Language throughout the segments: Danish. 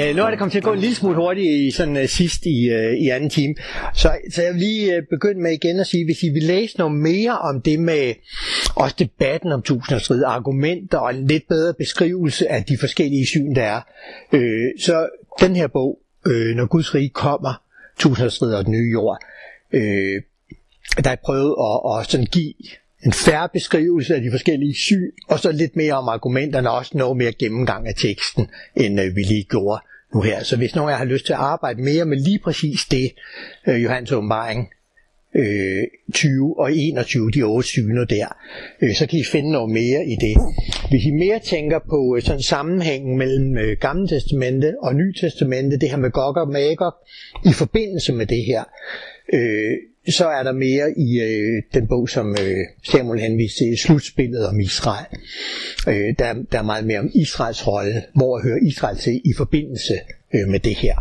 er. Øh, nu er det kommet til at gå en lille smule hurtigt i sådan uh, sidst i, uh, i anden time. Så, så jeg vil lige uh, begynde med igen at sige, hvis I vil læse noget mere om det med også debatten om tusindårsriget, argumenter og en lidt bedre beskrivelse af de forskellige syn, der er, øh, så den her bog, øh, Når Guds rige kommer, tusindårsriget og den nye jord, øh, der er prøvet at, at sådan give en færre beskrivelse af de forskellige syn, og så lidt mere om argumenterne, og også noget mere gennemgang af teksten, end øh, vi lige gjorde nu her. Så hvis nogen af jer har lyst til at arbejde mere med lige præcis det, øh, Johannes åbenbaring øh, 20 og 21, de otte syner der, øh, så kan I finde noget mere i det. Hvis I mere tænker på øh, sådan sammenhængen mellem øh, Gamle Testamente og Nye Testamente, det her med Gog og Magog, i forbindelse med det her, øh, så er der mere i øh, den bog, som øh, Samuel henviste til, slutspillet om Israel. Øh, der, der er meget mere om Israels rolle, hvor hører Israel til i forbindelse øh, med det her.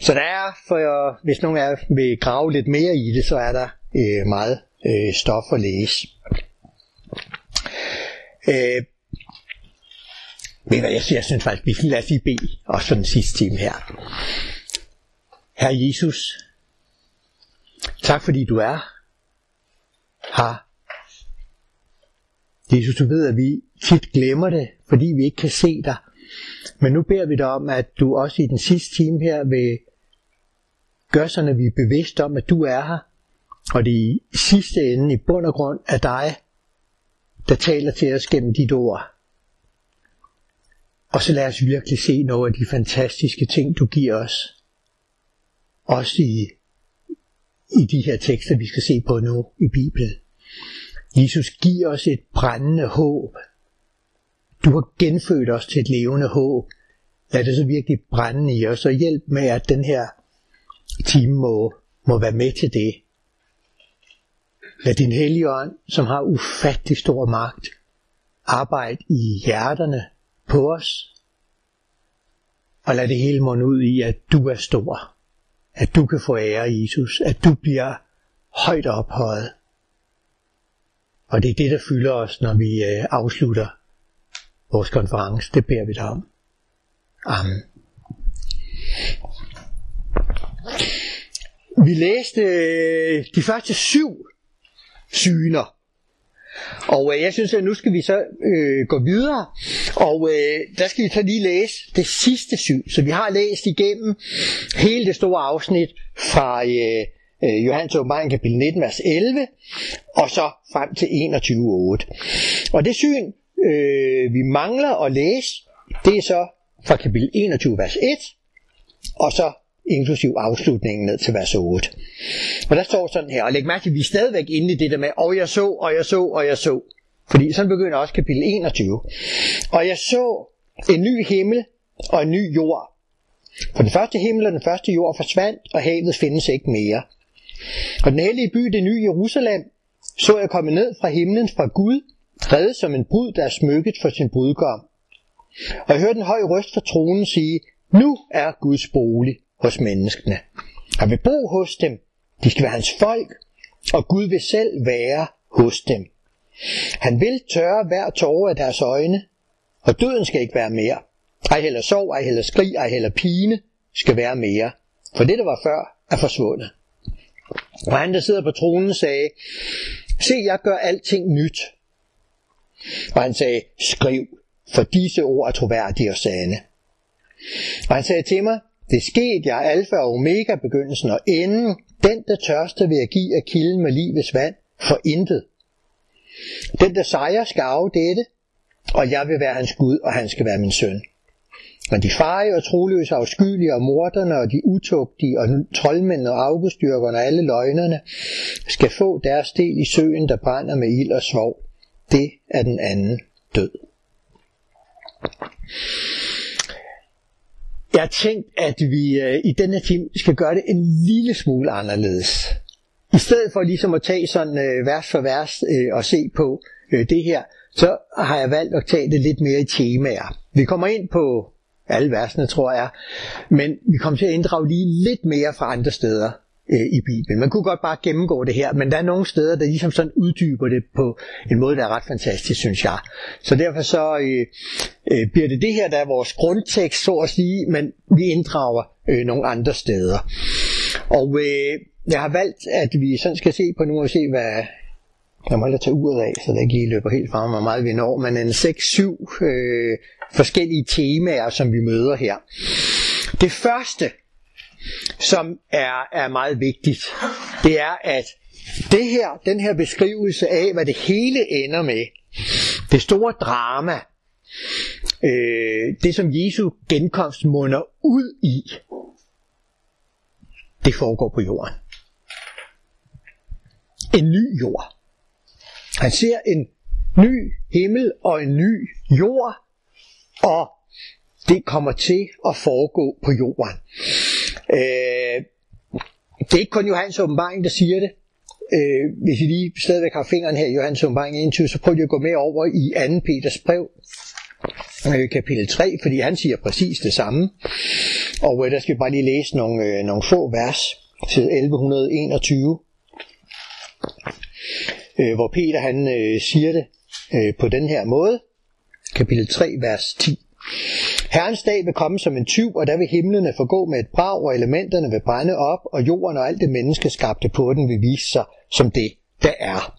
Så der er, for hvis nogen af jer vil grave lidt mere i det, så er der øh, meget øh, stof at læse. Øh, ved hvad, jeg, jeg synes faktisk, vi skal lade os lige bede, også for den sidste time her. Herre Jesus, Tak fordi du er her. Jesus, du ved, at vi tit glemmer det, fordi vi ikke kan se dig. Men nu beder vi dig om, at du også i den sidste time her vil gøre sådan, at vi er bevidste om, at du er her. Og det i sidste ende, i bund og grund, er dig, der taler til os gennem dit ord. Og så lad os virkelig se nogle af de fantastiske ting, du giver os. Også i i de her tekster, vi skal se på nu i Bibelen. Jesus giver os et brændende håb. Du har genfødt os til et levende håb. Lad det så virkelig brænde i os, og hjælp med, at den her time må, må være med til det. Lad din hellige ånd, som har ufattelig stor magt, arbejde i hjerterne på os, og lad det hele munde ud i, at du er stor at du kan få ære, Jesus, at du bliver højt ophøjet. Og det er det, der fylder os, når vi øh, afslutter vores konference. Det beder vi dig om. Amen. Vi læste øh, de første syv syner og øh, jeg synes, at nu skal vi så øh, gå videre, og øh, der skal vi så lige læse det sidste syn. Så vi har læst igennem hele det store afsnit fra øh, øh, Johannes åbenbaring kapitel 19, vers 11, og så frem til 21.8. Og det syn, øh, vi mangler at læse, det er så fra kapitel 21, vers 1, og så inklusiv afslutningen ned til vers 8. Og der står sådan her, og læg mærke til, at vi er stadigvæk inde i det der med, og jeg så, og jeg så, og jeg så. Fordi sådan begynder også kapitel 21. Og jeg så en ny himmel og en ny jord. For den første himmel og den første jord forsvandt, og havet findes ikke mere. Og den hellige by, det nye Jerusalem, så jeg komme ned fra himlen fra Gud, reddet som en brud, der er smykket for sin brudgom. Og jeg hørte en høj røst fra tronen sige, nu er Guds bolig hos menneskene. Han vil bo hos dem. De skal være hans folk, og Gud vil selv være hos dem. Han vil tørre hver tårer af deres øjne, og døden skal ikke være mere. Ej heller sorg, ej heller skrig, ej heller pine skal være mere. For det, der var før, er forsvundet. Og han, der sidder på tronen, sagde, Se, jeg gør alting nyt. Og han sagde, skriv, for disse ord er troværdige og sande. Og han sagde til mig, det skete jeg alfa og omega, begyndelsen og enden. Den, der tørste vil jeg give af kilden med livets vand, for intet. Den, der sejrer, skal af dette, og jeg vil være hans Gud, og han skal være min søn. Men de farige og troløse afskyelige og morderne og de utugtige og troldmændene og afgudstyrkerne og alle løgnerne skal få deres del i søen, der brænder med ild og svov. Det er den anden død. Jeg har tænkt, at vi øh, i denne film skal gøre det en lille smule anderledes. I stedet for ligesom at tage sådan øh, vers for vers øh, og se på øh, det her, så har jeg valgt at tage det lidt mere i temaer. Vi kommer ind på alle versene, tror jeg, men vi kommer til at inddrage lige lidt mere fra andre steder øh, i Bibelen. Man kunne godt bare gennemgå det her, men der er nogle steder, der ligesom sådan uddyber det på en måde, der er ret fantastisk, synes jeg. Så derfor så øh, øh, bliver det det her, der er vores grundtekst, så at sige, men vi inddrager øh, nogle andre steder. Og øh, jeg har valgt, at vi sådan skal se på nu og se, hvad... Jeg må hellere tage uret af, så det ikke lige løber helt frem, hvor meget vi når, men en 6-7 øh, forskellige temaer, som vi møder her. Det første, som er, er meget vigtigt, det er, at det her, den her beskrivelse af, hvad det hele ender med, det store drama, øh, det som Jesu genkomst munder ud i, det foregår på jorden. En ny jord. Han ser en ny himmel og en ny jord, og det kommer til at foregå på jorden. Øh, det er ikke kun Johannes åbenbaring, der siger det. Øh, hvis I lige stadigvæk har fingeren her i Johannes åbenbaring 21, så prøv lige at gå med over i 2. Peters brev, øh, kapitel 3, fordi han siger præcis det samme. Og øh, der skal vi bare lige læse nogle, øh, nogle få vers til 1121, øh, hvor Peter han øh, siger det øh, på den her måde. Kapitel 3, vers 10. Herrens dag vil komme som en tyv, og der vil himlene forgå med et brag, og elementerne vil brænde op, og jorden og alt det menneskeskabte på den vil vise sig som det, der er.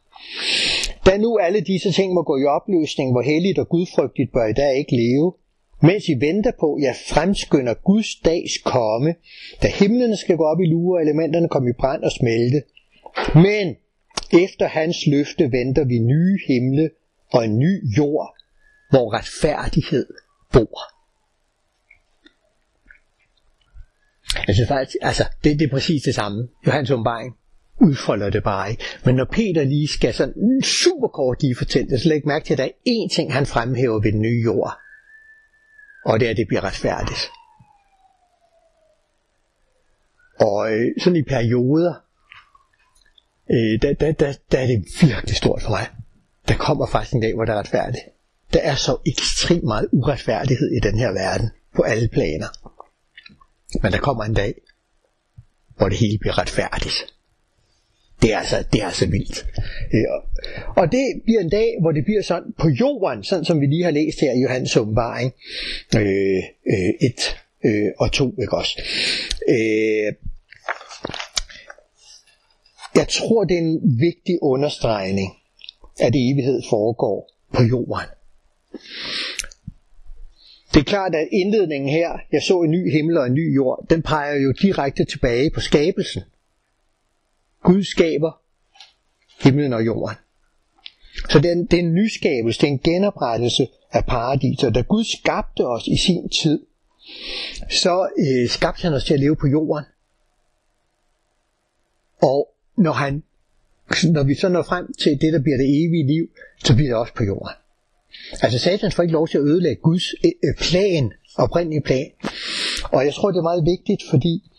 Da nu alle disse ting må gå i opløsning, hvor helligt og gudfrygtigt bør I da ikke leve, mens I venter på, ja fremskynder Guds dags komme, da himlene skal gå op i lure og elementerne kommer i brand og smelte. Men efter hans løfte venter vi nye himle og en ny jord, hvor retfærdighed bor. Jeg synes faktisk, altså, det, det er præcis det samme. Johannes åbenbaring udfolder det bare ikke. Men når Peter lige skal sådan super kort lige fortælle det, så læg mærke til, at der er én ting, han fremhæver ved den nye jord. Og det er, at det bliver retfærdigt. Og øh, sådan i perioder, øh, der, der, der, der er det virkelig stort for mig. Der kommer faktisk en dag, hvor det er retfærdigt. Der er så ekstremt meget uretfærdighed i den her verden, på alle planer. Men der kommer en dag, hvor det hele bliver retfærdigt. Det er altså, det er altså vildt. Og det bliver en dag, hvor det bliver sådan på jorden, sådan som vi lige har læst her i Johannes åbenbaring øh, øh, 1 øh, og 2, ikke også? Øh, jeg tror, det er en vigtig understregning, at evighed foregår på jorden. Det er klart, at indledningen her, jeg så en ny himmel og en ny jord, den peger jo direkte tilbage på skabelsen. Gud skaber himlen og jorden. Så det er, en, det er en nyskabelse, det er en genoprettelse af paradiset. Da Gud skabte os i sin tid, så øh, skabte han os til at leve på jorden. Og når, han, når vi så når frem til det, der bliver det evige liv, så bliver det også på jorden. Altså Satan får ikke lov til at ødelægge Guds øh, øh, plan, oprindelige plan. Og jeg tror, det er meget vigtigt, fordi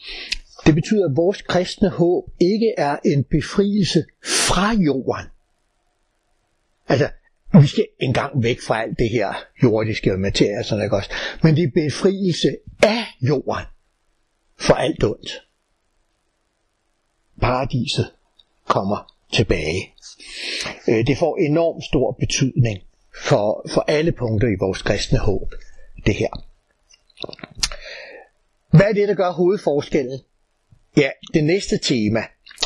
det betyder, at vores kristne håb ikke er en befrielse fra jorden. Altså, vi skal engang væk fra alt det her jordiske materie, sådan ikke også. Men det er befrielse af jorden for alt ondt. Paradiset kommer tilbage. Øh, det får enormt stor betydning for, for alle punkter i vores kristne håb, det her. Hvad er det, der gør hovedforskellen? Ja, det næste tema,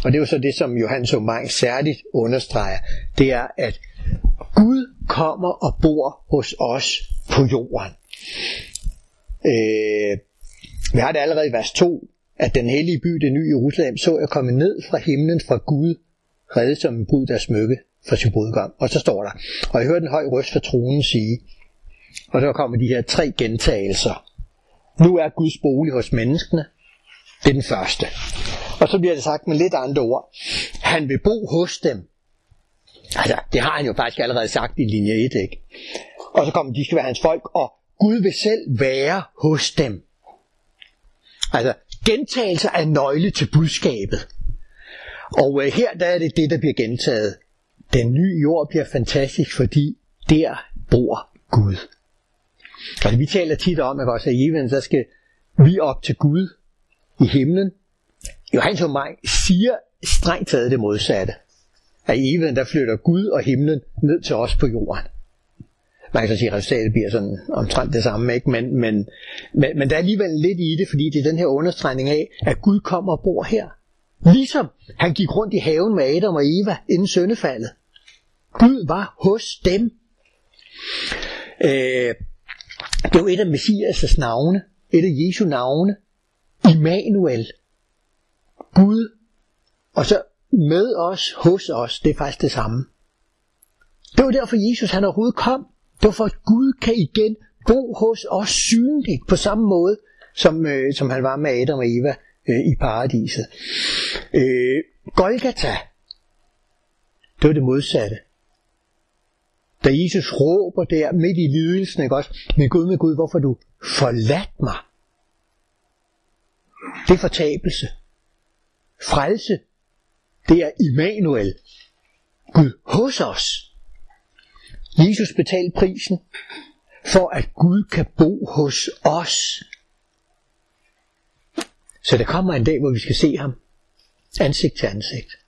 og det er jo så det, som Johannes Omang særligt understreger, det er, at Gud kommer og bor hos os på jorden. Øh, vi har det allerede i vers 2, at den hellige by, det nye Jerusalem, så jeg komme ned fra himlen fra Gud, reddet som en brud, der smykke for sin brudgom. Og så står der, og jeg hørte en høj røst fra tronen sige, og der kommer de her tre gentagelser. Nu er Guds bolig hos menneskene. Det er den første. Og så bliver det sagt med lidt andre ord. Han vil bo hos dem. Altså, det har han jo faktisk allerede sagt i linje 1, ikke? Og så kommer de skal være hans folk, og Gud vil selv være hos dem. Altså, gentagelse er nøgle til budskabet. Og øh, her der er det det, der bliver gentaget. Den nye jord bliver fantastisk, fordi der bor Gud. Altså, vi taler tit om, at også i evigheden, så skal vi op til Gud i himlen. Johannes mig siger strengt taget det modsatte. At i evigheden, der flytter Gud og himlen ned til os på jorden. Man kan så sige, at resultatet bliver sådan omtrent det samme, ikke? Men, men, men, men der er alligevel lidt i det, fordi det er den her understregning af, at Gud kommer og bor her. Ligesom han gik rundt i haven med Adam og Eva inden søndefaldet. Gud var hos dem. Øh, det var et af Messias' navne, et af Jesu navne. Immanuel. Gud. Og så med os, hos os, det er faktisk det samme. Det var derfor Jesus han overhovedet kom. Det var for at Gud kan igen bo hos os synligt på samme måde, som, øh, som han var med Adam og Eva øh, i paradiset. Øh, Golgata, det var det modsatte. Da Jesus råber der midt i lidelsen, ikke også? Men Gud, med Gud, hvorfor du forladt mig? Det er fortabelse. Frelse, det er Immanuel. Gud hos os. Jesus betalte prisen for at Gud kan bo hos os. Så der kommer en dag, hvor vi skal se ham ansigt til ansigt.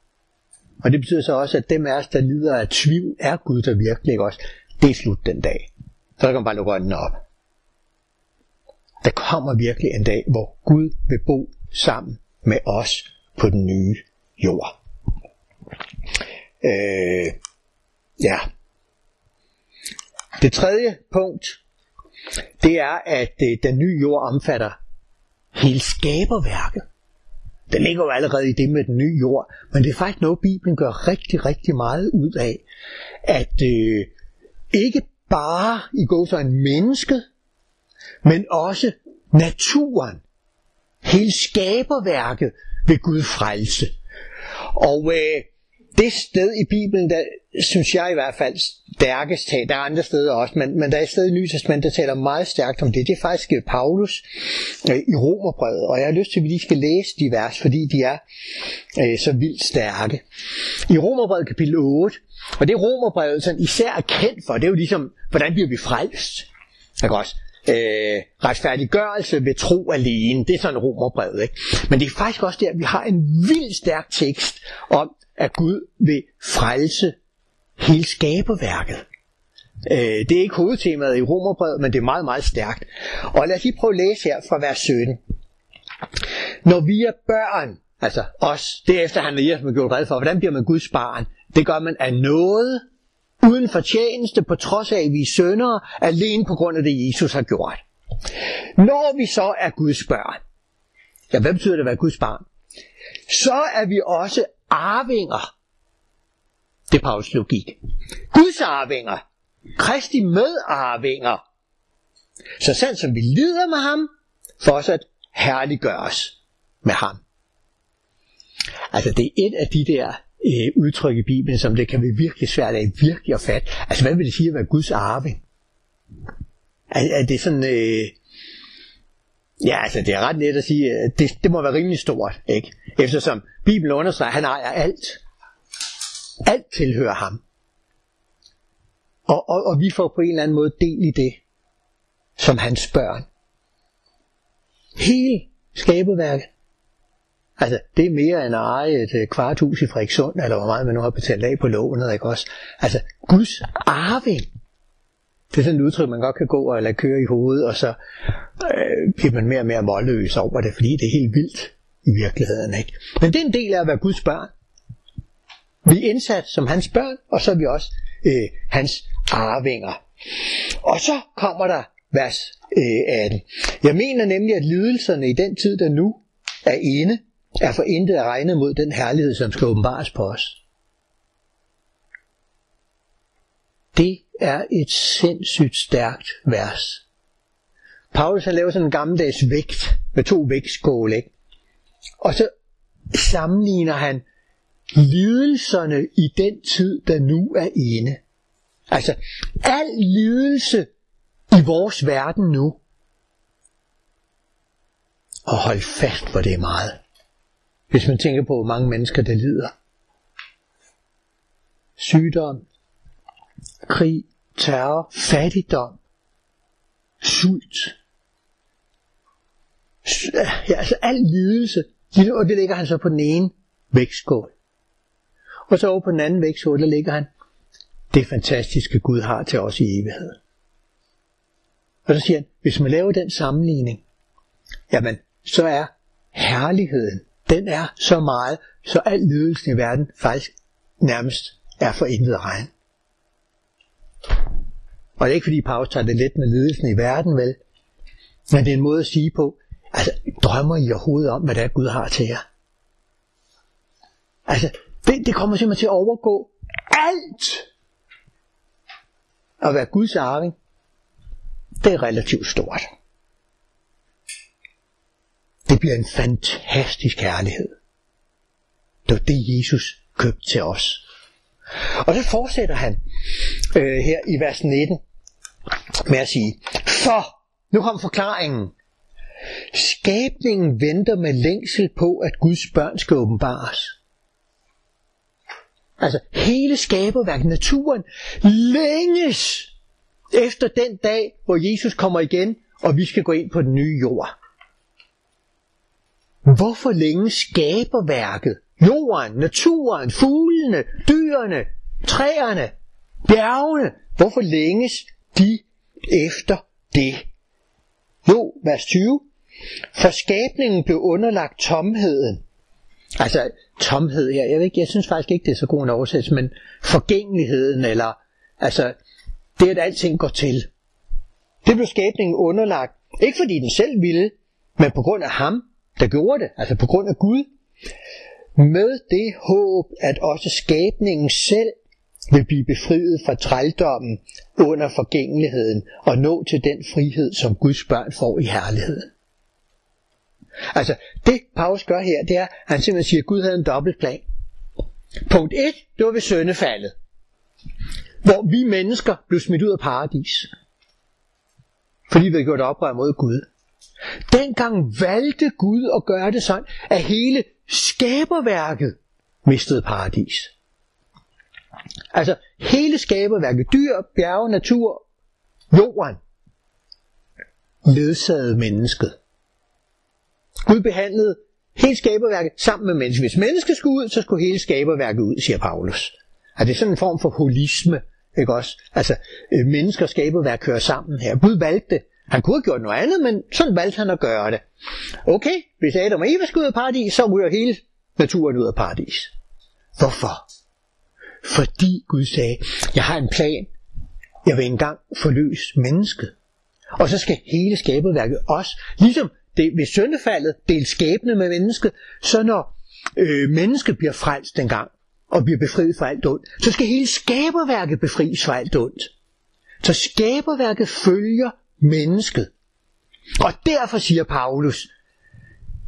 Og det betyder så også, at dem af os, der lider af tvivl, er Gud der virkelig også. Det er slut den dag. Så kan man bare lukke øjnene op. Der kommer virkelig en dag, hvor Gud vil bo sammen med os på den nye jord. Øh, ja. Det tredje punkt, det er, at øh, den nye jord omfatter hele skaberværket. Den ligger jo allerede i det med den nye jord, men det er faktisk noget, Bibelen gør rigtig, rigtig meget ud af. At øh, ikke bare i går så en menneske, men også naturen, hele skaberværket ved Gud frelse. Og øh, det sted i Bibelen, der synes jeg i hvert fald stærkest taler, der er andre steder også, men, men der er et sted i Nye Testament, der taler meget stærkt om det. Det er faktisk øh, Paulus øh, i Romerbrevet, og jeg har lyst til, at vi lige skal læse de vers, fordi de er øh, så vildt stærke. I Romerbrevet kapitel 8, og det Romerbrevet sådan især er kendt for, det er jo ligesom, hvordan bliver vi frelst? Ikke også? øh, retfærdiggørelse ved tro alene. Det er sådan romerbrevet. Ikke? Men det er faktisk også der, at vi har en vild stærk tekst om, at Gud vil frelse hele skaberværket. Øh, det er ikke hovedtemaet i romerbrevet, men det er meget, meget stærkt. Og lad os lige prøve at læse her fra vers 17. Når vi er børn, altså os, derefter han har gjort red for, hvordan bliver man Guds barn? Det gør man af noget, uden fortjeneste, på trods af, at vi er søndere, alene på grund af det, Jesus har gjort. Når vi så er Guds børn, ja, hvad betyder det at være Guds barn? Så er vi også arvinger. Det er Paulus logik. Guds arvinger. Kristi medarvinger. Så sandt som vi lider med ham, for os at herliggøres med ham. Altså det er et af de der øh, udtryk i Bibelen, som det kan være virkelig svært at virkelig at fatte. Altså hvad vil det sige at være Guds arving? Er, er det sådan... Øh, ja, altså det er ret let at sige, at det, det må være rimelig stort, ikke? Eftersom Bibelen understreger, at han ejer alt. Alt tilhører ham. Og, og, og vi får på en eller anden måde del i det, som hans børn. Hele skabeværket. Altså, det er mere end at eje et øh, kvarthus i Frederikssund, eller hvor meget man nu har betalt af på lånet, ikke også? Altså, Guds arving. Det er sådan et udtryk, man godt kan gå og lade køre i hovedet, og så øh, bliver man mere og mere målløs over det, fordi det er helt vildt i virkeligheden. Ikke? Men det er en del af at være Guds børn. Vi er indsat som hans børn, og så er vi også øh, hans arvinger. Og så kommer der vers øh, 18. Jeg mener nemlig, at lidelserne i den tid, der nu er inde, er for intet at regne mod den herlighed, som skal åbenbares på os. Det er et sindssygt stærkt vers. Paulus har laver sådan en gammeldags vægt med to vægtskåle, ikke? Og så sammenligner han lidelserne i den tid, der nu er inde. Altså, al lidelse i vores verden nu. Og hold fast, hvor det er meget. Hvis man tænker på, hvor mange mennesker, der lider. Sygdom, krig, terror, fattigdom, sult. Ja, altså al lidelse, og det ligger han så på den ene vægtskål. Og så over på den anden vægtskål, der ligger han det fantastiske Gud har til os i evigheden. Og så siger han, hvis man laver den sammenligning, jamen, så er herligheden, den er så meget, så al lidelsen i verden faktisk nærmest er for intet regn. Og det er ikke fordi Paulus tager det let med lidelsen i verden, vel? Men det er en måde at sige på, altså drømmer I overhovedet om, hvad det er Gud har til jer? Altså, det, det kommer simpelthen til at overgå alt. At være Guds arving, det er relativt stort. Det bliver en fantastisk herlighed. Det var det, Jesus købte til os. Og så fortsætter han øh, her i vers 19 med at sige, for, nu kom forklaringen, skabningen venter med længsel på, at Guds børn skal åbenbares. Altså hele skaberværket, naturen, længes efter den dag, hvor Jesus kommer igen, og vi skal gå ind på den nye jord. Hvorfor længe skaberværket, jorden, naturen, fuglene, dyrene, træerne, bjergene, hvorfor længes de efter det? Jo, vers 20. For skabningen blev underlagt tomheden. Altså, tomhed her, jeg, ved ikke, jeg synes faktisk ikke, det er så god en oversættelse, men forgængeligheden, eller altså, det at alting går til. Det blev skabningen underlagt, ikke fordi den selv ville, men på grund af ham, der gjorde det, altså på grund af Gud, med det håb, at også skabningen selv vil blive befriet fra trældommen under forgængeligheden og nå til den frihed, som Guds børn får i herligheden. Altså, det Paulus gør her, det er, at han simpelthen siger, at Gud havde en dobbeltplan. Punkt 1, det var ved søndefaldet. Hvor vi mennesker blev smidt ud af paradis. Fordi vi havde gjort oprør mod Gud. Dengang valgte Gud at gøre det sådan, at hele skaberværket mistede paradis. Altså hele skaberværket, dyr, bjerge, natur, jorden, ledsagede mennesket. Gud behandlede hele skaberværket sammen med mennesket. Hvis mennesket skulle ud, så skulle hele skaberværket ud, siger Paulus. Altså, er det sådan en form for holisme, ikke også? Altså, øh, mennesker og skaberværk kører sammen her. Gud valgte det. Han kunne have gjort noget andet, men sådan valgte han at gøre det. Okay, hvis Adam og Eva skulle ud af paradis, så ryger hele naturen ud af paradis. Hvorfor? Fordi Gud sagde, jeg har en plan. Jeg vil engang forløse mennesket. Og så skal hele skaberværket også, ligesom det ved syndefaldet delt skæbne med mennesket, så når øh, mennesket bliver frelst en gang, og bliver befriet fra alt ondt, så skal hele skaberværket befries fra alt ondt. Så skaberværket følger mennesket. Og derfor siger Paulus,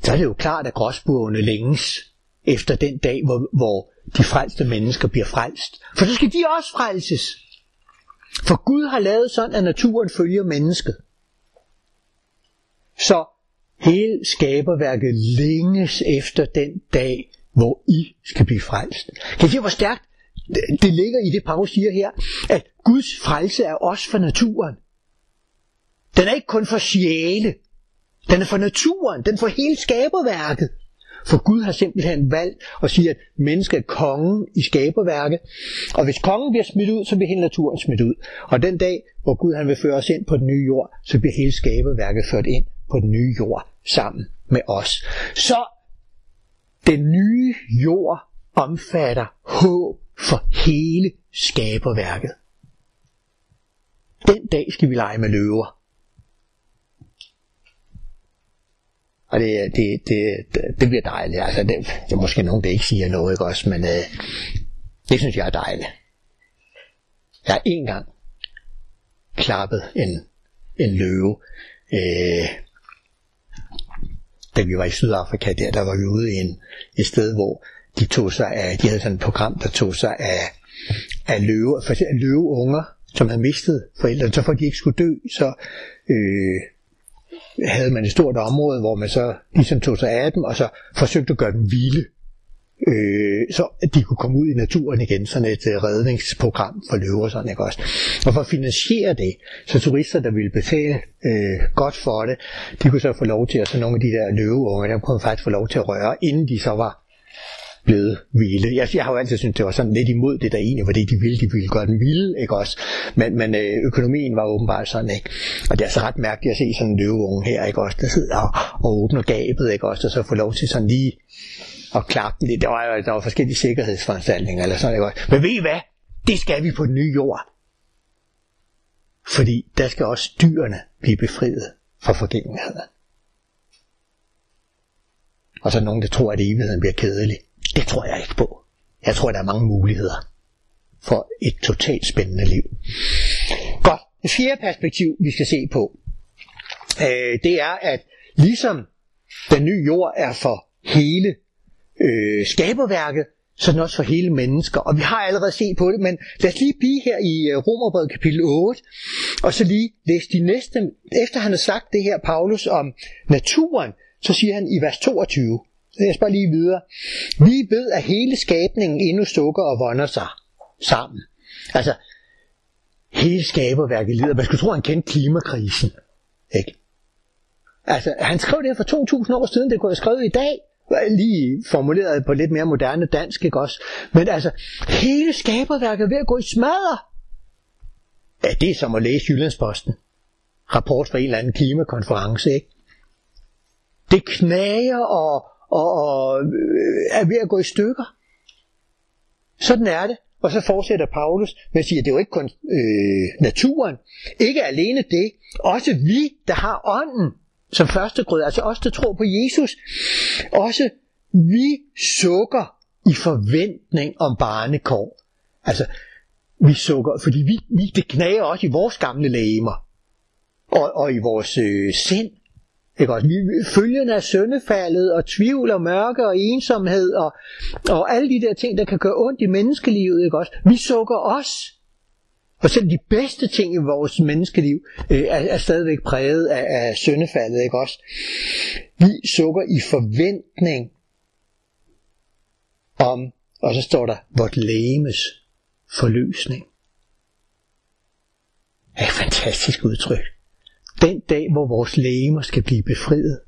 så er det jo klart, at gråsburgerne længes efter den dag, hvor, hvor de frelste mennesker bliver frelst. For så skal de også frelses. For Gud har lavet sådan, at naturen følger mennesket. Så hele skaberværket længes efter den dag, hvor I skal blive frelst. Kan I se, hvor stærkt det ligger i det, Paulus siger her, at Guds frelse er også for naturen. Den er ikke kun for sjæle. Den er for naturen. Den er for hele skaberværket. For Gud har simpelthen valgt at sige, at mennesket er kongen i skaberværket. Og hvis kongen bliver smidt ud, så bliver hele naturen smidt ud. Og den dag, hvor Gud han vil føre os ind på den nye jord, så bliver hele skaberværket ført ind på den nye jord sammen med os. Så den nye jord omfatter håb for hele skaberværket. Den dag skal vi lege med løver. Og det, det, det, det bliver dejligt. Altså, det, det er måske nogen, der ikke siger noget, ikke også? Men øh, det synes jeg er dejligt. Jeg har en gang klappet en, en løve. Øh, da vi var i Sydafrika, der, der var vi ude i en, et sted, hvor de tog sig af, de havde sådan et program, der tog sig af, af løve, for eksempel løveunger, som havde mistet forældrene, så for at de ikke skulle dø, så øh, havde man et stort område, hvor man så ligesom tog sig af dem, og så forsøgte at gøre dem vilde. øh, så at de kunne komme ud i naturen igen, sådan et øh, redningsprogram for løver sådan, ikke også? Og for at finansiere det, så turister, der ville betale øh, godt for det, de kunne så få lov til, at så nogle af de der løveunger, der kunne faktisk få lov til at røre, inden de så var blevet vilde. Jeg, jeg har jo altid syntes, det var sådan lidt imod det, der egentlig var det, de ville. De ville gøre den vilde, ikke også? Men, men øh, økonomien var åbenbart sådan, ikke? Og det er så ret mærkeligt at se sådan en løveunge her, ikke også? Der sidder og, og åbner gabet, ikke også? Og så får lov til sådan lige at klappe den lidt. Der var, der var forskellige sikkerhedsforanstaltninger, eller sådan, ikke også? Men ved I hvad? Det skal vi på den nye jord. Fordi der skal også dyrene blive befriet fra forgængeligheden. Og så er nogen, der tror, at evigheden bliver kedelig. Det tror jeg ikke på. Jeg tror, der er mange muligheder for et totalt spændende liv. Godt. Det fjerde perspektiv, vi skal se på, øh, det er, at ligesom den nye jord er for hele øh, skaberværket, så den også for hele mennesker. Og vi har allerede set på det, men lad os lige blive her i øh, Romerbrevet kapitel 8, og så lige læse de næste, efter han har sagt det her, Paulus, om naturen, så siger han i vers 22, jeg spørger lige videre. Vi ved, at hele skabningen endnu sukker og vonder sig sammen. Altså, hele skaberværket lider. Man skulle tro, at han kendte klimakrisen. Ikke? Altså, han skrev det her for 2.000 år siden, det kunne jeg skrevet i dag. Lige formuleret på lidt mere moderne dansk, ikke også? Men altså, hele skaberværket er ved at gå i smadre. Ja, det er som at læse Jyllandsposten. Rapport fra en eller anden klimakonference, ikke? Det knager og, og, og øh, er ved at gå i stykker. Sådan er det. Og så fortsætter Paulus med at sige, at det er jo ikke kun øh, naturen. Ikke alene det. Også vi, der har ånden som første grød, altså os, der tror på Jesus. Også vi sukker i forventning om barnekår. Altså, vi sukker, fordi vi, vi, det knager også i vores gamle lægemer. Og, og i vores øh, sind. Ikke også? Vi, følgende af søndefaldet, og tvivl, og mørke, og ensomhed, og, og alle de der ting, der kan gøre ondt i menneskelivet, ikke også? Vi sukker os. Og selv de bedste ting i vores menneskeliv øh, er, er stadigvæk præget af, af søndefaldet, ikke også? Vi sukker i forventning om, og så står der, vort lægemes forløsning. Det er et fantastisk udtryk. Den dag, hvor vores lægemer skal blive befriet.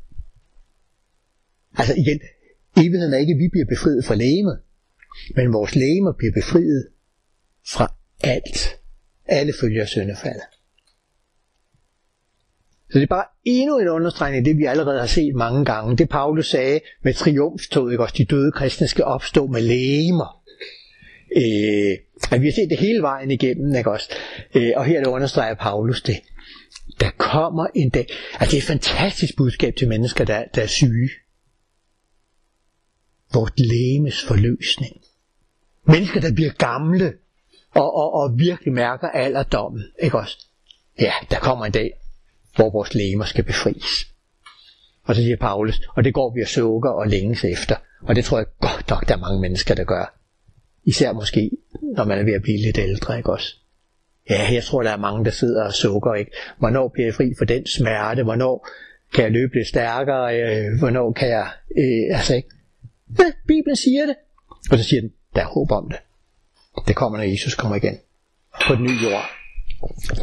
Altså igen, evigheden er ikke, at vi bliver befriet fra lægemet, men vores lægemer bliver befriet fra alt. Alle følger syndefaldet. Så det er bare endnu en understregning af det, vi allerede har set mange gange. Det Paulus sagde med triumftoget, ikke også de døde kristne skal opstå med lægemer. Øh, at vi har set det hele vejen igennem, ikke også? Øh, og her det understreger Paulus det. Der kommer en dag. Altså det er et fantastisk budskab til mennesker, der, der er syge. Vort lægemes forløsning. Mennesker, der bliver gamle og, og, og virkelig mærker alderdommen. Ikke også? Ja, der kommer en dag, hvor vores lægemer skal befries. Og så siger Paulus, og det går vi og sukker og længes efter. Og det tror jeg godt nok, der er mange mennesker, der gør. Især måske, når man er ved at blive lidt ældre, ikke også? Ja, jeg tror, der er mange, der sidder og sukker, ikke? Hvornår bliver jeg fri for den smerte? Hvornår kan jeg løbe lidt stærkere? Øh, hvornår kan jeg... Øh, altså ikke? Ja, Bibelen siger det. Og så siger den, der er håb om det. Det kommer, når Jesus kommer igen. På den nye jord.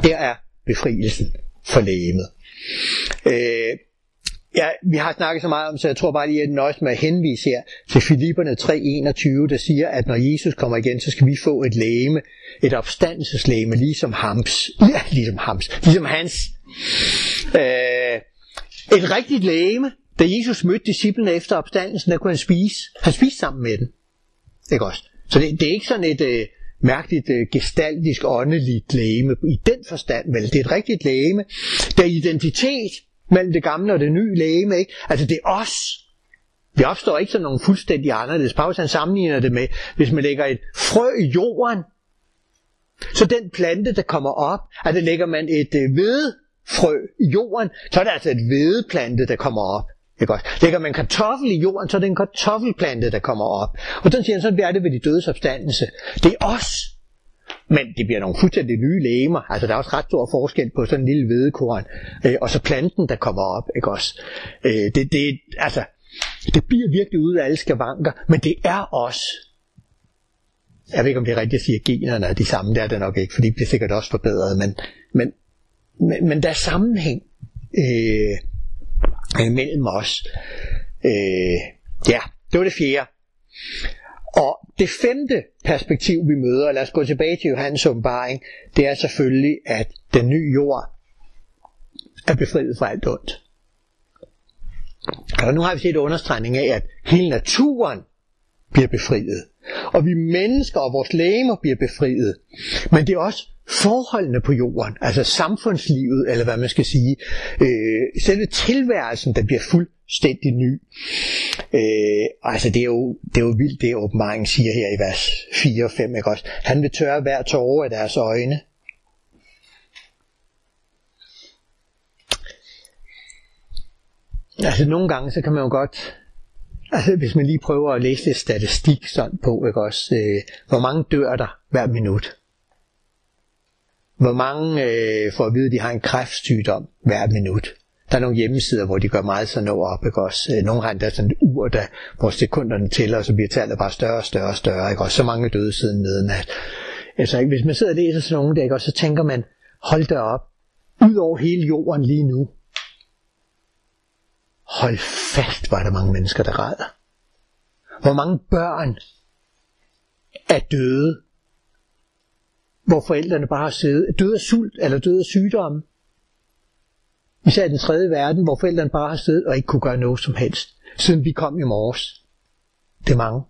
Der er befrielsen for lægemet. Øh, Ja, vi har snakket så meget om, så jeg tror bare lige, at nøjes med at henvise her til Filipperne 3.21, der siger, at når Jesus kommer igen, så skal vi få et læme, et opstandelseslæme, ligesom hams. Ja, ligesom hams. Ligesom hans. Øh, et rigtigt læme, da Jesus mødte disciplene efter opstandelsen, der kunne han spise. Han spiste sammen med dem. Ikke også? Så det, det er ikke sådan et øh, mærkeligt øh, gestaltisk, åndeligt læme i den forstand, vel? Det er et rigtigt læme, der identitet, mellem det gamle og det nye lægeme. Ikke? Altså det er os. Vi opstår ikke som nogen fuldstændig anderledes. Paulus han sammenligner det med, hvis man lægger et frø i jorden, så den plante, der kommer op, altså lægger man et øh, hvedefrø i jorden, så er det altså et hvedeplante, der kommer op. Ikke også? Lægger man kartoffel i jorden, så er det en kartoffelplante, der kommer op. Og den siger han, så bliver det ved de dødes opstandelse. Det er os. Men det bliver nogle fuldstændig nye lægemer. Altså der er også ret stor forskel på sådan en lille hvedekorn, øh, og så planten, der kommer op, ikke også? Øh, det, det, altså, Det bliver virkelig ud af alle skavanker, men det er også jeg ved ikke, om det er rigtigt at sige, at generne er de samme. Det er det nok ikke, fordi det er sikkert også forbedret. Men, men, men, men der er sammenhæng øh, øh mellem os. Øh, ja, det var det fjerde. Og det femte perspektiv, vi møder, lad os gå tilbage til Johannes åbenbaring, det er selvfølgelig, at den nye jord er befriet fra alt ondt. Og nu har vi set understregning af, at hele naturen bliver befriet. Og vi mennesker og vores lægemer bliver befriet. Men det er også forholdene på jorden, altså samfundslivet, eller hvad man skal sige, øh, selve tilværelsen, der bliver fuldstændig ny. Øh, altså det er, jo, det er jo vildt, det åbenbaringen siger her i vers 4 og 5, ikke også? Han vil tørre hver tårer af deres øjne. Altså nogle gange, så kan man jo godt Altså, hvis man lige prøver at læse lidt statistik sådan på, ikke også? Øh, hvor mange dør der hver minut? Hvor mange øh, får at vide, at de har en kræftsygdom hver minut? Der er nogle hjemmesider, hvor de gør meget sådan noget op, ikke også? Øh, nogle har endda sådan et ur, der, hvor sekunderne tæller, og så bliver tallet bare større og større og større, ikke også? Så mange døde siden midnat. Altså, hvis man sidder og læser sådan nogle der, ikke også? Så tænker man, hold da op, ud over hele jorden lige nu, Hold fast, var der mange mennesker, der græder. Hvor mange børn er døde, hvor forældrene bare har siddet, døde af sult eller døde af sygdomme. Især i den tredje verden, hvor forældrene bare har siddet og ikke kunne gøre noget som helst, siden vi kom i morges. Det er mange.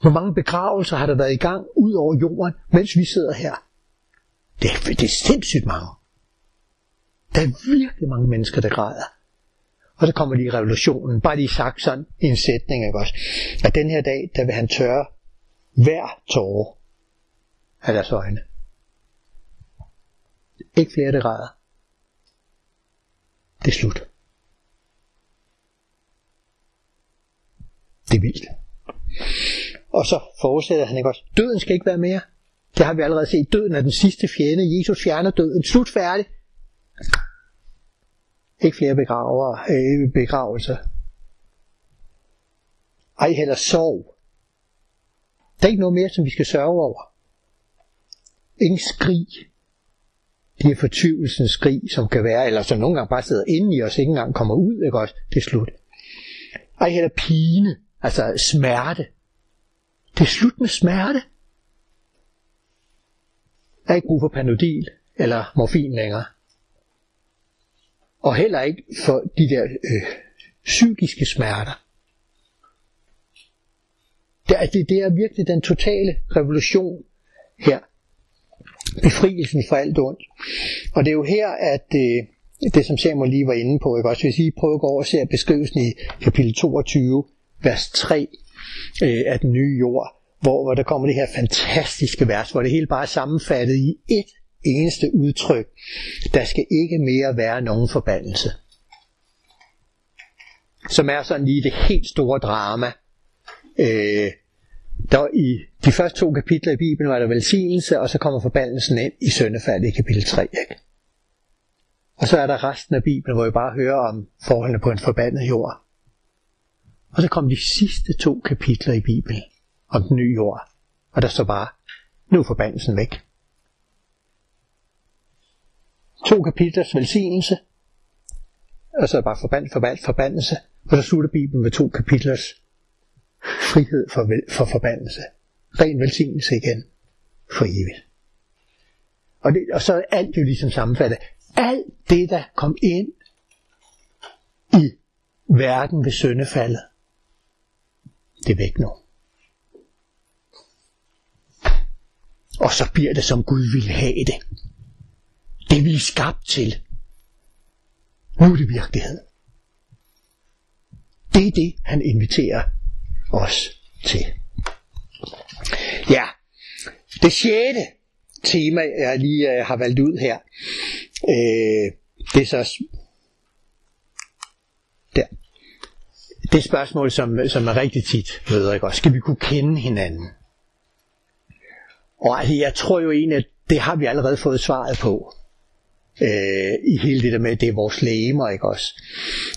Hvor mange begravelser har der været i gang ud over jorden, mens vi sidder her? Det er, det er sindssygt mange. Der er virkelig mange mennesker, der græder. Og så kommer lige revolutionen, bare lige sagt sådan i en sætning, ikke også? At den her dag, der vil han tørre hver tårer af deres øjne. Ikke flere, det græder. Det er slut. Det er vildt. Og så fortsætter han ikke også. Døden skal ikke være mere. Det har vi allerede set. Døden er den sidste fjende. Jesus fjerner døden. Slut færdig. Ikke flere begraver, øh, begravelser. Ej heller sorg. Der er ikke noget mere, som vi skal sørge over. Ingen skrig. De er fortvivlelsens skrig, som kan være, eller som nogle gange bare sidder inde i os, ikke engang kommer ud, ikke også? Det er slut. Ej heller pine, altså smerte. Det er slut med smerte. Der er ikke brug for panodil eller morfin længere og heller ikke for de der øh, psykiske smerter. Det er, det, det er virkelig den totale revolution her. Befrielsen fra alt ondt. Og det er jo her, at øh, det som Samuel lige var inde på, ikke? også hvis I prøver at gå over og se beskrivelsen i kapitel 22, vers 3 øh, af den nye jord, hvor, hvor der kommer det her fantastiske vers, hvor det hele bare er sammenfattet i et eneste udtryk. Der skal ikke mere være nogen forbandelse. Som er sådan lige det helt store drama. Øh, der i de første to kapitler i Bibelen var der velsignelse, og så kommer forbandelsen ind i søndefaldet i kapitel 3. Ikke? Og så er der resten af Bibelen, hvor vi bare hører om forholdene på en forbandet jord. Og så kommer de sidste to kapitler i Bibelen om den nye jord. Og der står bare, nu er forbandelsen væk to kapitlers velsignelse, og så er bare forband, forband, forbandelse, og så slutter Bibelen med to kapitlers frihed for, for forbandelse. Ren velsignelse igen for evigt. Og, det, og så er alt jo ligesom sammenfattet. Alt det, der kom ind i verden ved søndefaldet, det er væk nu. Og så bliver det, som Gud ville have det det vi er skabt til. Nu er det virkelighed. Det er det, han inviterer os til. Ja, det sjette tema, jeg lige øh, har valgt ud her, øh, det er så der. Det spørgsmål, som, som er rigtig tit møder, ikke også? Skal vi kunne kende hinanden? Og altså, jeg tror jo egentlig, at det har vi allerede fået svaret på øh, i hele det der med, at det er vores lægemer, ikke også?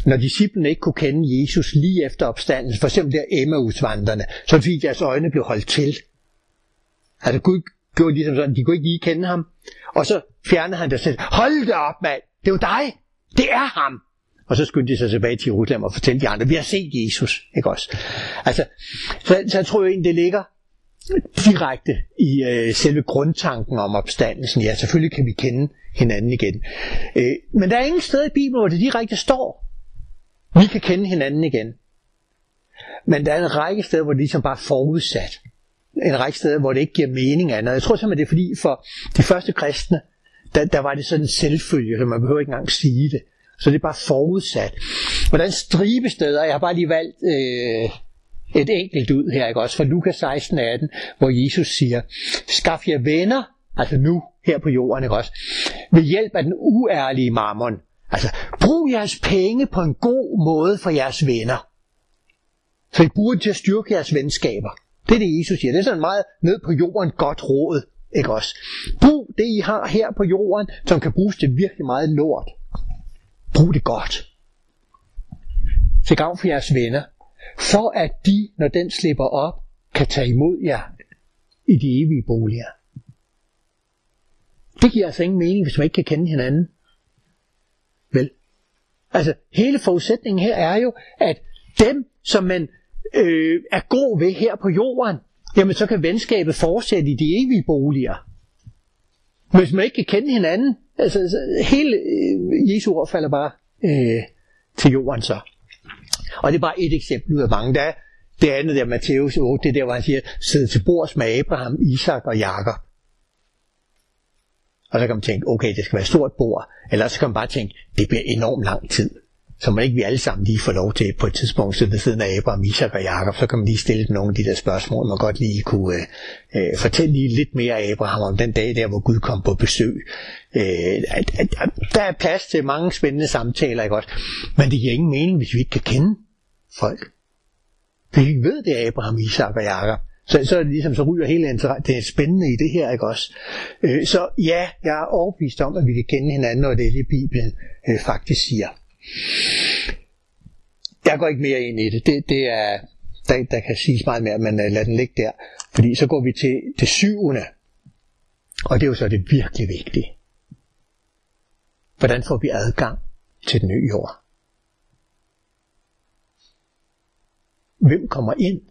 Når disciplene ikke kunne kende Jesus lige efter opstandelsen, for eksempel der Emmausvandrene, så fordi deres øjne blev holdt til. Altså Gud gjorde ligesom sådan, de kunne ikke lige kende ham. Og så fjernede han det selv. hold det op mand, det er jo dig, det er ham. Og så skyndte de sig tilbage til Jerusalem og fortalte de andre, vi har set Jesus, ikke også? Altså, så, så jeg tror jo egentlig, det ligger direkte i øh, selve grundtanken om opstandelsen. Ja, selvfølgelig kan vi kende hinanden igen. Øh, men der er ingen sted i Bibelen, hvor det direkte står, vi kan kende hinanden igen. Men der er en række steder, hvor det ligesom bare er forudsat. En række steder, hvor det ikke giver mening andet. Jeg tror simpelthen, det er fordi for de første kristne, der, der var det sådan en selvfølge, så man behøver ikke engang sige det. Så det er bare forudsat. Og der er en stribe steder, jeg har bare lige valgt øh, et enkelt ud her, ikke også, fra Lukas 16, 18, hvor Jesus siger, skaf jer venner, altså nu, her på jorden, ikke også, ved hjælp af den uærlige mammon. Altså, brug jeres penge på en god måde for jeres venner. Så I bruger det til at styrke jeres venskaber. Det er det, Jesus siger. Det er sådan meget ned på jorden godt råd. Ikke også? Brug det, I har her på jorden, som kan bruges til virkelig meget lort. Brug det godt. Til gavn for jeres venner. For at de, når den slipper op, kan tage imod jer i de evige boliger. Det giver altså ingen mening, hvis man ikke kan kende hinanden. Vel? Altså, hele forudsætningen her er jo, at dem, som man øh, er god ved her på jorden, jamen så kan venskabet fortsætte i de evige boliger. Men hvis man ikke kan kende hinanden, altså, altså hele øh, Jesu ord falder bare øh, til jorden så. Og det er bare et eksempel ud af mange. Der det andet der, Matthæus 8, det der, hvor han siger, sidde til bords med Abraham, Isak og Jakob. Og så kan man tænke, okay, det skal være et stort bord. Eller så kan man bare tænke, det bliver enormt lang tid. Så man ikke vi alle sammen lige får lov til på et tidspunkt sidde ved siden af Abraham, Isak og Jakob, så kan man lige stille nogle af de der spørgsmål, man godt lige kunne øh, øh, fortælle lige lidt mere af Abraham om den dag der, hvor Gud kom på besøg. Øh, at, at, at, der er plads til mange spændende samtaler, ikke også? Men det giver ingen mening, hvis vi ikke kan kende folk. Det vi ved, det er Abraham, Isak og Jakob, så, så, er det ligesom, så ryger hele det er spændende i det her, ikke også? Øh, så ja, jeg er overbevist om, at vi kan kende hinanden, og det er det, Bibelen øh, faktisk siger. Jeg går ikke mere ind i det. Det, det er, der, der kan siges meget mere, men øh, lad den ligge der. Fordi så går vi til det syvende. Og det er jo så det virkelig vigtige. Hvordan får vi adgang til den nye jord? Hvem kommer ind?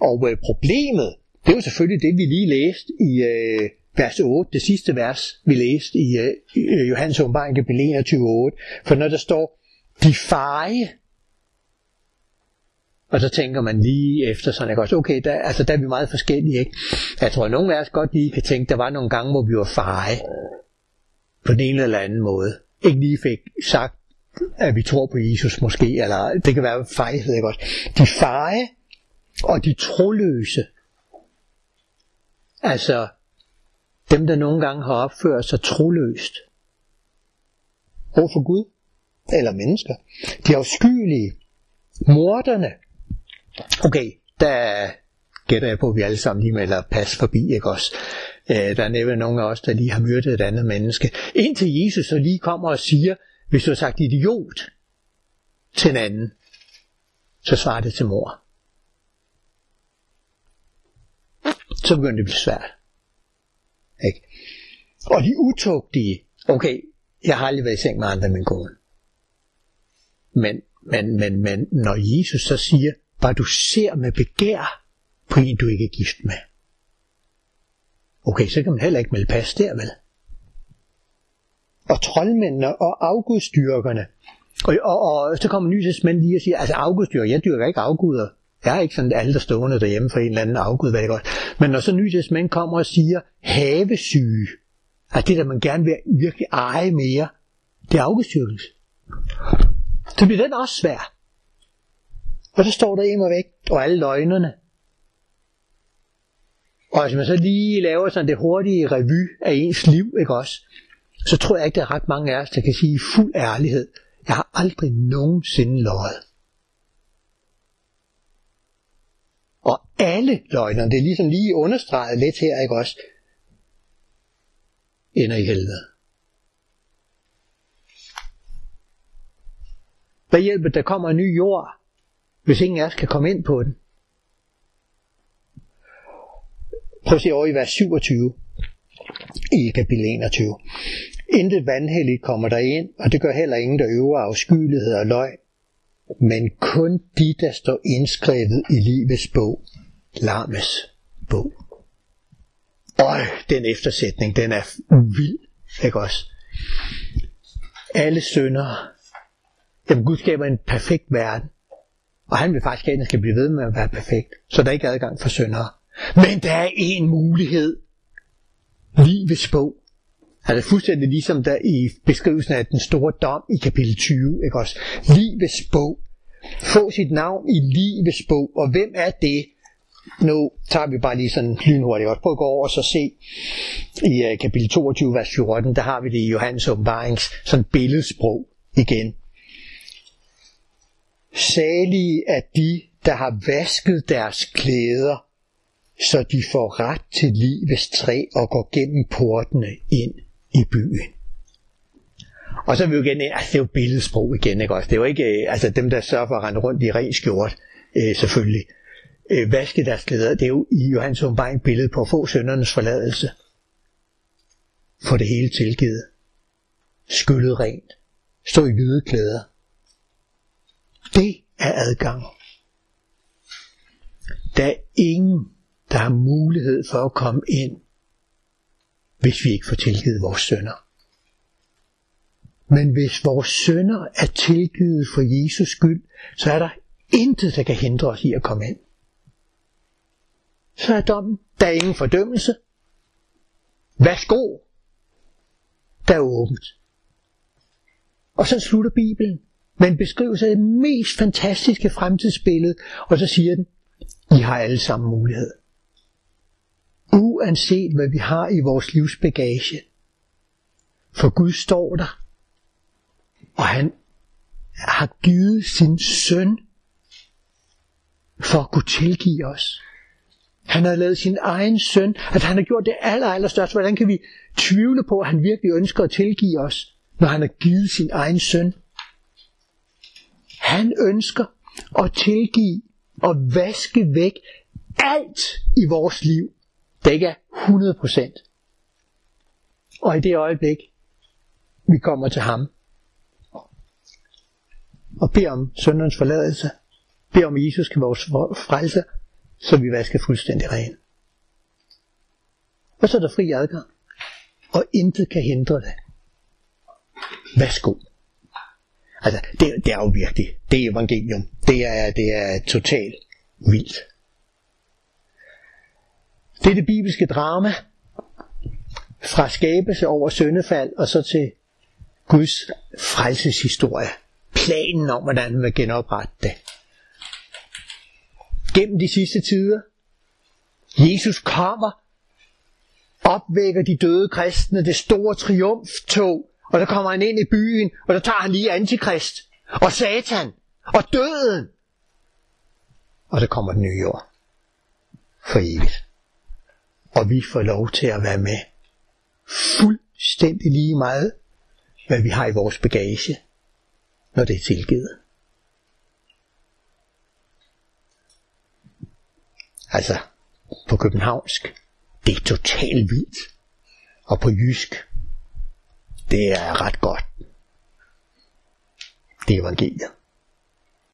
Og øh, problemet, det er jo selvfølgelig det, vi lige læste i øh, vers 8, det sidste vers, vi læste i øh, Johannes åbenbaring, kapitel 21, 8. For når der står, de feje, og så tænker man lige efter sådan, ikke også, okay, der, altså der er vi meget forskellige, ikke? Jeg tror, at nogle af os godt lige kan tænke, der var nogle gange, hvor vi var feje, på den ene eller anden måde. Ikke lige fik sagt, at vi tror på Jesus måske, eller det kan være fejhed, ikke også? De feje og de troløse, altså dem, der nogle gange har opført sig troløst overfor Gud eller mennesker. De afskyelige, morderne. Okay, der gætter jeg på, at vi alle sammen lige melder pas forbi, ikke også? Øh, der er næppe nogen af os, der lige har myrdet et andet menneske. Indtil Jesus så lige kommer og siger, hvis du har sagt idiot til en anden, så svarer det til mor. Så begynder det at blive svært. Ikke? Og de utugtige, okay, jeg har aldrig været i seng med andre end min kone. Men, men, men, men når Jesus så siger, bare du ser med begær på en, du ikke er gift med. Okay, så kan man heller ikke melde pas der, vel? Og troldmændene og afgudstyrkerne. Og, og, og så kommer nyhedsmænd lige og siger, altså afgudstyrker, jeg dyrker ikke afguder. Jeg er ikke sådan alle der stående derhjemme for en eller anden afgud, hvad det godt. Men når så nyhedsmænd kommer og siger, havesyge, at det der man gerne vil virkelig eje mere, det er afgudstyrkelse så bliver den også svær. Og så står der imod væk, og alle løgnerne. Og hvis man så lige laver sådan det hurtige revy af ens liv, ikke også? så tror jeg ikke, der er ret mange af os, der kan sige i fuld ærlighed, jeg har aldrig nogensinde løjet. Og alle løgnerne, det er ligesom lige understreget lidt her, ikke også, ender i helvede. Hvad hjælper, der kommer en ny jord, hvis ingen af os kan komme ind på den? Prøv at se over i vers 27 i kapitel 21. Intet vandhelligt kommer der ind, og det gør heller ingen, der øver afskyelighed og løgn, men kun de, der står indskrevet i livets bog, Lammes bog. Øj, den eftersætning, den er vild, ikke også? Alle syndere. Jamen, Gud skaber en perfekt verden. Og han vil faktisk at den skal blive ved med at være perfekt. Så der er ikke adgang for syndere. Men der er en mulighed. Livets bog. Altså fuldstændig ligesom der i beskrivelsen af den store dom i kapitel 20, ikke også? Livets bog. Få sit navn i livets bog. Og hvem er det? Nu tager vi bare lige sådan lynhurtigt også. Prøv at gå over og så se i uh, kapitel 22, vers 14, der har vi det i Johannes åbenbarings sådan billedsprog igen. Salige er de, der har vasket deres klæder, så de får ret til livets træ og går gennem portene ind i byen. Og så er vi jo igen, altså det er jo billedsprog igen, ikke også? Det er jo ikke, øh, altså dem der sørger for at rende rundt i ren skjort, øh, selvfølgelig. Øh, vaske deres klæder, det er jo i Johannes åbenbaring billede på at få søndernes forladelse. Få det hele tilgivet. Skyllet rent. Stå i hvide klæder. Det er adgang. Der er ingen, der har mulighed for at komme ind, hvis vi ikke får tilgivet vores sønder. Men hvis vores sønder er tilgivet for Jesus skyld, så er der intet, der kan hindre os i at komme ind. Så er dommen, der er ingen fordømmelse. Værsgo. Der er åbent. Og så slutter Bibelen med en beskrivelse af det mest fantastiske fremtidsbillede, og så siger den, I har alle sammen mulighed. Uanset hvad vi har i vores livsbagage. For Gud står der, og han har givet sin søn for at kunne tilgive os. Han har lavet sin egen søn, at han har gjort det aller, aller største. Hvordan kan vi tvivle på, at han virkelig ønsker at tilgive os, når han har givet sin egen søn? Han ønsker at tilgive og vaske væk alt i vores liv, der ikke er 100%. Og i det øjeblik, vi kommer til ham, og beder om sønderens forladelse, beder om, at Jesus kan vores frelse, så vi vasker fuldstændig ren. Og så er der fri adgang, og intet kan hindre det. Værsgo. Altså, det, det er jo virkelig, det er evangelium. Det er, det er totalt vildt. Det er det bibelske drama, fra skabelse over søndefald, og så til Guds frelseshistorie. Planen om, hvordan han vil genoprette det. Gennem de sidste tider. Jesus kommer, opvækker de døde kristne, det store triumftog, og der kommer han ind i byen, og der tager han lige antikrist, og satan, og døden. Og der kommer den nye jord. For evigt. Og vi får lov til at være med. Fuldstændig lige meget, hvad vi har i vores bagage, når det er tilgivet. Altså, på københavnsk, det er totalt vildt. Og på jysk, det er ret godt. Det er evangeliet.